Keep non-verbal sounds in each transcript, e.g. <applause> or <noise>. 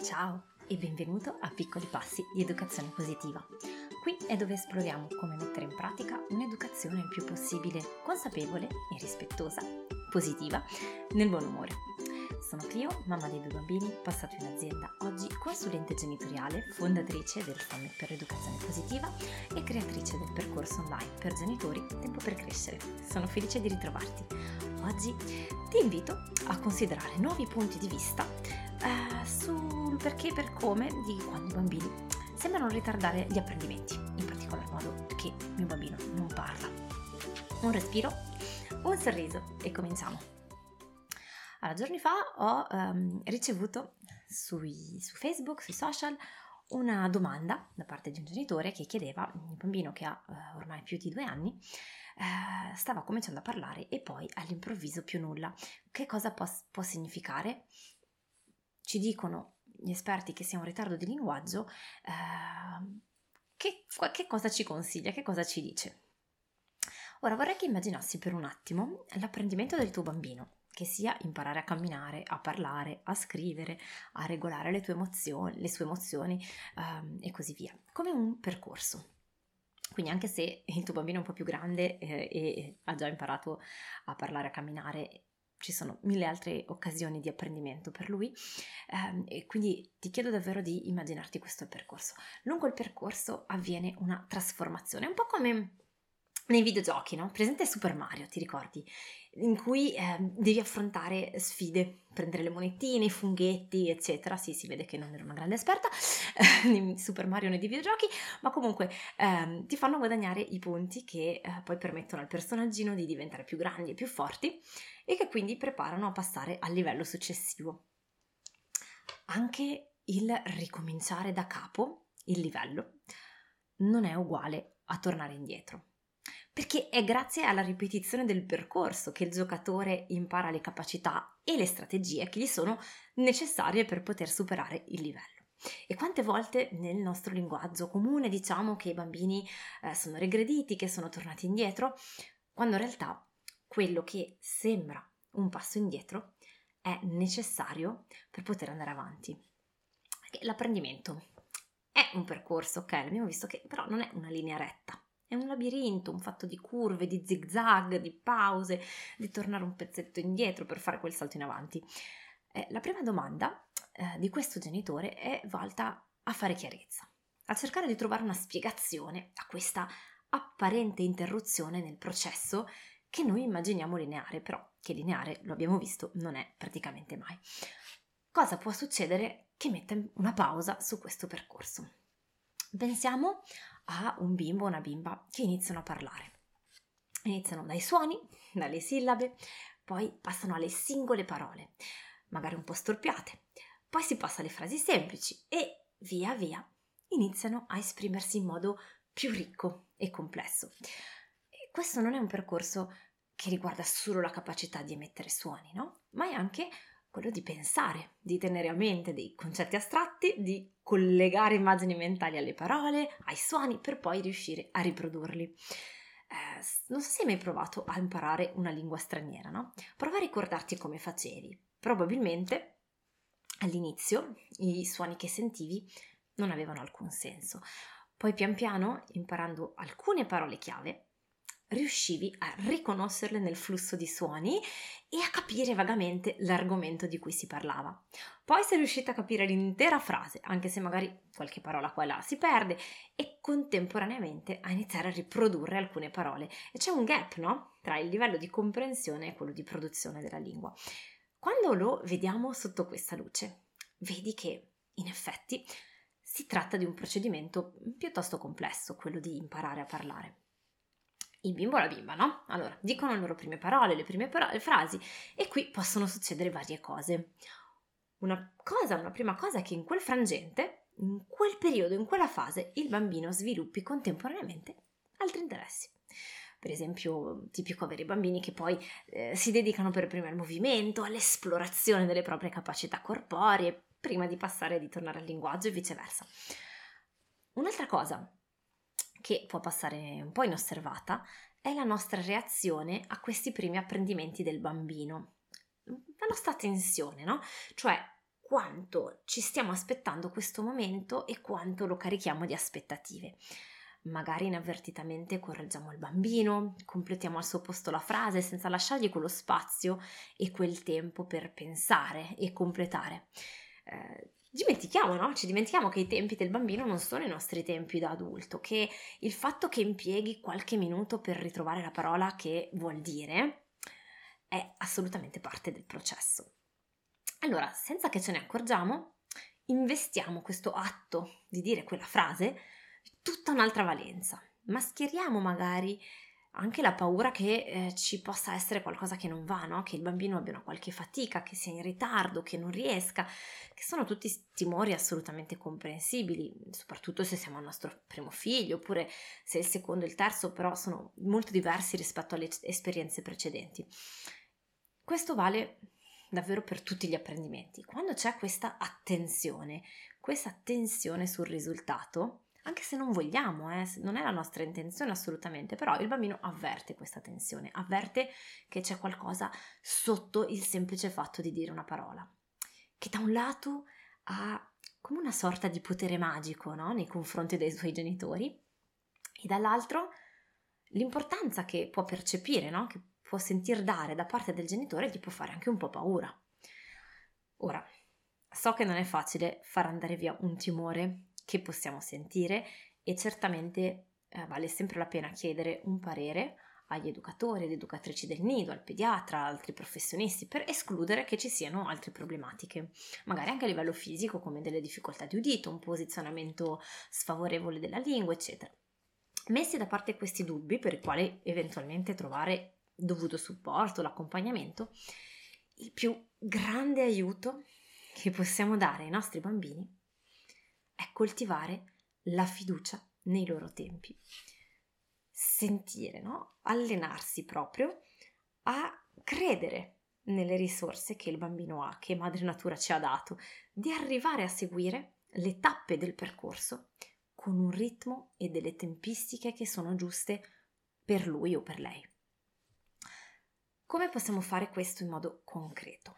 Ciao e benvenuto a Piccoli Passi di Educazione Positiva. Qui è dove esploriamo come mettere in pratica un'educazione il più possibile consapevole e rispettosa, positiva, nel buon umore. Sono Clio, mamma dei due bambini, passata in azienda, oggi consulente genitoriale, fondatrice del Summit per l'Educazione Positiva e creatrice del percorso online per genitori Tempo per Crescere. Sono felice di ritrovarti. Oggi ti invito a considerare nuovi punti di vista eh, sul perché e per come di quando i bambini sembrano ritardare gli apprendimenti, in particolar modo che mio bambino non parla. Un respiro, un sorriso e cominciamo. Allora, giorni fa ho um, ricevuto sui, su Facebook, sui social, una domanda da parte di un genitore che chiedeva, un bambino che ha uh, ormai più di due anni, uh, stava cominciando a parlare e poi all'improvviso più nulla. Che cosa può, può significare? Ci dicono gli esperti che sia un ritardo di linguaggio, eh, che, che cosa ci consiglia, che cosa ci dice? Ora vorrei che immaginassi per un attimo l'apprendimento del tuo bambino, che sia imparare a camminare, a parlare, a scrivere, a regolare le tue emozioni, le sue emozioni um, e così via, come un percorso. Quindi anche se il tuo bambino è un po' più grande eh, e ha già imparato a parlare, a camminare ci sono mille altre occasioni di apprendimento per lui ehm, e quindi ti chiedo davvero di immaginarti questo percorso. Lungo il percorso avviene una trasformazione, un po' come nei videogiochi, no? Presente Super Mario, ti ricordi? In cui eh, devi affrontare sfide, prendere le monetine, i funghetti, eccetera. Sì, si vede che non ero una grande esperta di Super Mario nei videogiochi, ma comunque eh, ti fanno guadagnare i punti che eh, poi permettono al personaggino di diventare più grandi e più forti e che quindi preparano a passare al livello successivo. Anche il ricominciare da capo, il livello, non è uguale a tornare indietro perché è grazie alla ripetizione del percorso che il giocatore impara le capacità e le strategie che gli sono necessarie per poter superare il livello. E quante volte nel nostro linguaggio comune diciamo che i bambini eh, sono regrediti, che sono tornati indietro, quando in realtà quello che sembra un passo indietro è necessario per poter andare avanti. L'apprendimento è un percorso, ok, l'abbiamo visto che però non è una linea retta è un labirinto, un fatto di curve, di zigzag, di pause, di tornare un pezzetto indietro per fare quel salto in avanti. Eh, la prima domanda eh, di questo genitore è volta a fare chiarezza, a cercare di trovare una spiegazione a questa apparente interruzione nel processo che noi immaginiamo lineare, però che lineare, lo abbiamo visto, non è praticamente mai. Cosa può succedere che metta una pausa su questo percorso? Pensiamo a un bimbo o una bimba che iniziano a parlare. Iniziano dai suoni, dalle sillabe, poi passano alle singole parole, magari un po' storpiate, poi si passa alle frasi semplici e via via iniziano a esprimersi in modo più ricco e complesso. E questo non è un percorso che riguarda solo la capacità di emettere suoni, no? Ma è anche quello di pensare, di tenere a mente dei concetti astratti, di collegare immagini mentali alle parole, ai suoni, per poi riuscire a riprodurli. Eh, non so se hai mai provato a imparare una lingua straniera, no? Prova a ricordarti come facevi. Probabilmente all'inizio i suoni che sentivi non avevano alcun senso. Poi pian piano, imparando alcune parole chiave, riuscivi a riconoscerle nel flusso di suoni e a capire vagamente l'argomento di cui si parlava. Poi sei riuscita a capire l'intera frase, anche se magari qualche parola qua e là si perde, e contemporaneamente a iniziare a riprodurre alcune parole. E c'è un gap, no? Tra il livello di comprensione e quello di produzione della lingua. Quando lo vediamo sotto questa luce, vedi che in effetti si tratta di un procedimento piuttosto complesso, quello di imparare a parlare il bimbo e la bimba, no? Allora, dicono le loro prime parole, le prime parole, le frasi e qui possono succedere varie cose. Una cosa, una prima cosa è che in quel frangente, in quel periodo, in quella fase, il bambino sviluppi contemporaneamente altri interessi. Per esempio, tipico avere bambini che poi eh, si dedicano per prima al movimento, all'esplorazione delle proprie capacità corporee, prima di passare e di tornare al linguaggio e viceversa. Un'altra cosa che può passare un po' inosservata, è la nostra reazione a questi primi apprendimenti del bambino. La nostra tensione, no? Cioè, quanto ci stiamo aspettando questo momento e quanto lo carichiamo di aspettative. Magari inavvertitamente correggiamo il bambino, completiamo al suo posto la frase senza lasciargli quello spazio e quel tempo per pensare e completare. Eh, dimentichiamo, no? Ci dimentichiamo che i tempi del bambino non sono i nostri tempi da adulto, che il fatto che impieghi qualche minuto per ritrovare la parola che vuol dire è assolutamente parte del processo. Allora, senza che ce ne accorgiamo, investiamo questo atto di dire quella frase tutta un'altra valenza. Mascheriamo magari anche la paura che eh, ci possa essere qualcosa che non va, no? che il bambino abbia una qualche fatica, che sia in ritardo, che non riesca, che sono tutti timori assolutamente comprensibili, soprattutto se siamo al nostro primo figlio, oppure se il secondo e il terzo però sono molto diversi rispetto alle esperienze precedenti. Questo vale davvero per tutti gli apprendimenti. Quando c'è questa attenzione, questa attenzione sul risultato, anche se non vogliamo, eh, non è la nostra intenzione assolutamente, però il bambino avverte questa tensione, avverte che c'è qualcosa sotto il semplice fatto di dire una parola, che da un lato ha come una sorta di potere magico no? nei confronti dei suoi genitori e dall'altro l'importanza che può percepire, no? che può sentir dare da parte del genitore gli può fare anche un po' paura. Ora, so che non è facile far andare via un timore che possiamo sentire e certamente eh, vale sempre la pena chiedere un parere agli educatori ed educatrici del nido, al pediatra, altri professionisti, per escludere che ci siano altre problematiche, magari anche a livello fisico come delle difficoltà di udito, un posizionamento sfavorevole della lingua, eccetera. Messi da parte questi dubbi, per i quali eventualmente trovare dovuto supporto, l'accompagnamento, il più grande aiuto che possiamo dare ai nostri bambini è coltivare la fiducia nei loro tempi. Sentire, no? Allenarsi proprio a credere nelle risorse che il bambino ha, che Madre Natura ci ha dato, di arrivare a seguire le tappe del percorso con un ritmo e delle tempistiche che sono giuste per lui o per lei. Come possiamo fare questo in modo concreto?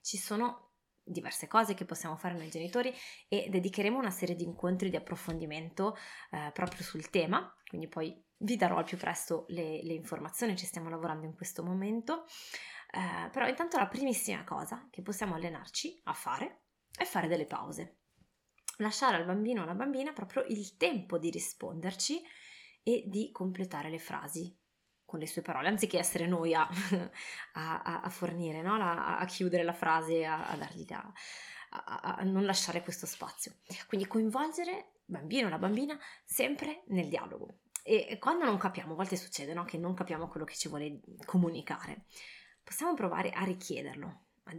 Ci sono diverse cose che possiamo fare noi genitori e dedicheremo una serie di incontri di approfondimento eh, proprio sul tema, quindi poi vi darò al più presto le, le informazioni, ci stiamo lavorando in questo momento, eh, però intanto la primissima cosa che possiamo allenarci a fare è fare delle pause, lasciare al bambino o alla bambina proprio il tempo di risponderci e di completare le frasi con le sue parole, anziché essere noi a, <laughs> a, a fornire, no? a, a, chiudere la frase, a, dargli da, a, non lasciare questo spazio. Quindi coinvolgere il bambino o la bambina sempre nel dialogo. E quando non capiamo, a volte succede no? che non capiamo quello che ci vuole comunicare, possiamo provare a richiederlo, a,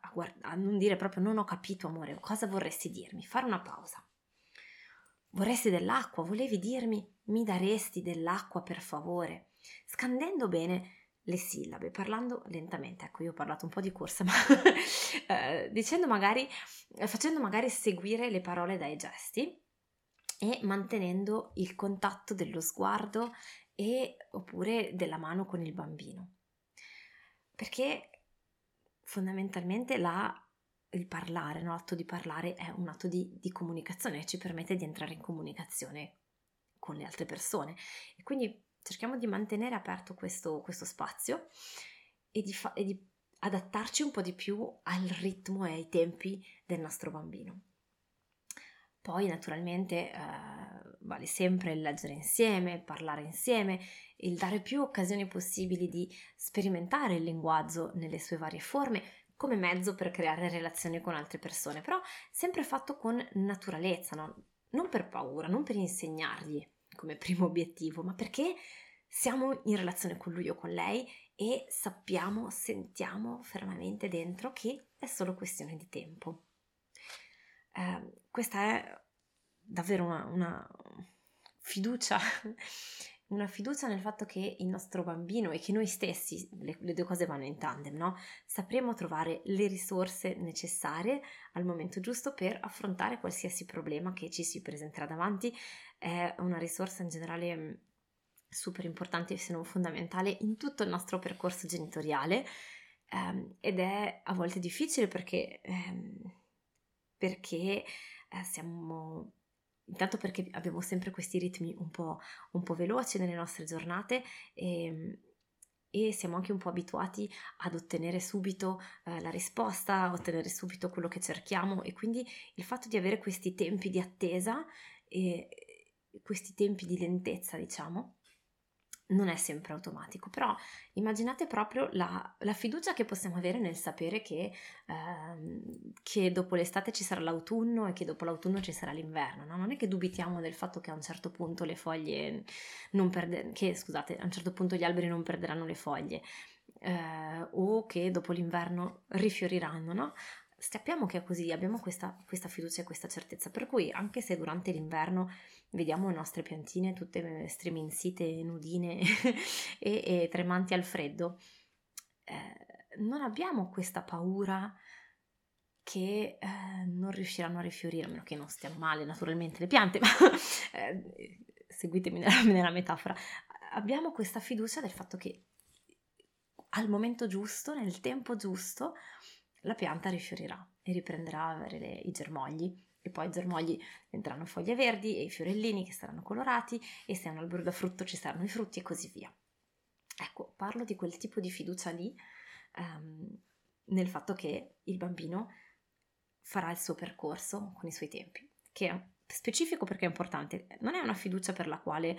a, guard- a non dire proprio non ho capito amore, cosa vorresti dirmi? Fare una pausa. Vorresti dell'acqua? Volevi dirmi mi daresti dell'acqua per favore? Scandendo bene le sillabe, parlando lentamente. Ecco, io ho parlato un po' di corsa, <laughs> ma eh, dicendo magari, facendo magari seguire le parole dai gesti e mantenendo il contatto dello sguardo e oppure della mano con il bambino. Perché fondamentalmente la, il parlare, no? l'atto di parlare è un atto di, di comunicazione ci permette di entrare in comunicazione con le altre persone e quindi cerchiamo di mantenere aperto questo, questo spazio e di, fa- e di adattarci un po' di più al ritmo e ai tempi del nostro bambino. Poi naturalmente eh, vale sempre il leggere insieme, parlare insieme, il dare più occasioni possibili di sperimentare il linguaggio nelle sue varie forme come mezzo per creare relazioni con altre persone, però sempre fatto con naturalezza, no? non per paura, non per insegnargli, come primo obiettivo, ma perché siamo in relazione con lui o con lei e sappiamo, sentiamo fermamente dentro che è solo questione di tempo. Eh, questa è davvero una, una fiducia una fiducia nel fatto che il nostro bambino e che noi stessi, le, le, due cose vanno in tandem, no? Sapremo trovare le risorse necessarie al momento giusto per affrontare qualsiasi problema che ci si presenterà davanti. È una risorsa in generale mm, super importante, se non fondamentale, in tutto il nostro percorso genitoriale. um, ed è a volte difficile perché, um, perché eh, siamo intanto perché abbiamo sempre questi ritmi un po', un po veloci nelle nostre giornate e, e, siamo anche un po' abituati ad ottenere subito eh, la risposta, a ottenere subito quello che cerchiamo. E quindi il fatto di avere questi tempi di attesa e questi tempi di lentezza, diciamo, non è sempre automatico, però immaginate proprio la, la fiducia che possiamo avere nel sapere che, ehm, che, dopo l'estate ci sarà l'autunno e che dopo l'autunno ci sarà l'inverno, no? non è che dubitiamo del fatto che a un certo punto le foglie non perderanno, che scusate, a un certo punto gli alberi non perderanno le foglie eh, o che dopo l'inverno rifioriranno, no? Sappiamo che è così, abbiamo questa, questa fiducia e questa certezza, per cui anche se durante l'inverno vediamo le nostre piantine tutte striminzite, nudine <laughs> e, e, tremanti al freddo, eh, non abbiamo questa paura che eh, non riusciranno a rifiorire, a meno che non stiano male naturalmente le piante, ma <laughs> eh, seguitemi nella, <laughs> nella metafora, abbiamo questa fiducia del fatto che al momento giusto, nel tempo giusto, la pianta rifiorirà e riprenderà a avere le, i germogli e poi i germogli diventeranno foglie verdi e i fiorellini che saranno colorati e se è un albero da frutto ci saranno i frutti e così via. Ecco, parlo di quel tipo di fiducia lì um, nel fatto che il bambino farà il suo percorso con i suoi tempi, che è specifico perché è importante, non è una fiducia per la quale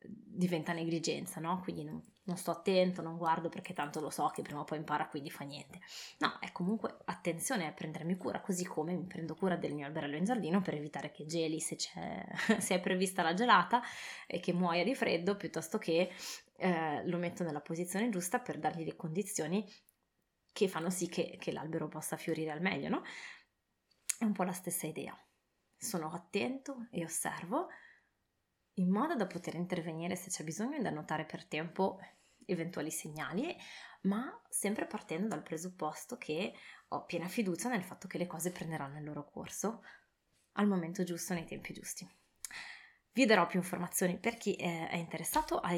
diventa negligenza, no? Quindi non, non, sto attento, non guardo perché tanto lo so che prima o poi impara, quindi fa niente. No, è comunque attenzione a prendermi cura, così come mi prendo cura del mio alberello in giardino per evitare che geli se, <laughs> se è prevista la gelata e che muoia di freddo, piuttosto che eh, lo metto nella posizione giusta per dargli le condizioni che fanno sì che, che l'albero possa fiorire al meglio, no? È un po' la stessa idea. Sono attento e osservo in modo da poter intervenire se c'è bisogno e da notare per tempo eventuali segnali, ma sempre partendo dal presupposto che ho piena fiducia nel fatto che le cose prenderanno il loro corso al momento giusto, nei tempi giusti. Vi darò più informazioni per chi è interessato a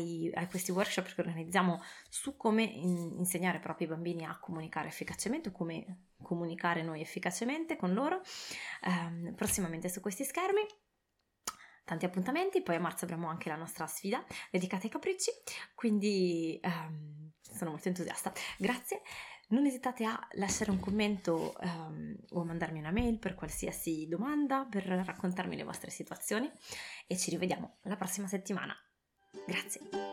questi workshop che organizziamo su come in, insegnare ai bambini a comunicare efficacemente o come comunicare noi efficacemente con loro ehm, prossimamente su questi schermi tanti appuntamenti, poi a marzo avremo anche la nostra sfida dedicata ai capricci, quindi um, sono molto entusiasta. Grazie, non esitate a lasciare un commento um, o a mandarmi una mail per qualsiasi domanda, per raccontarmi le vostre situazioni e ci rivediamo la prossima settimana. Grazie.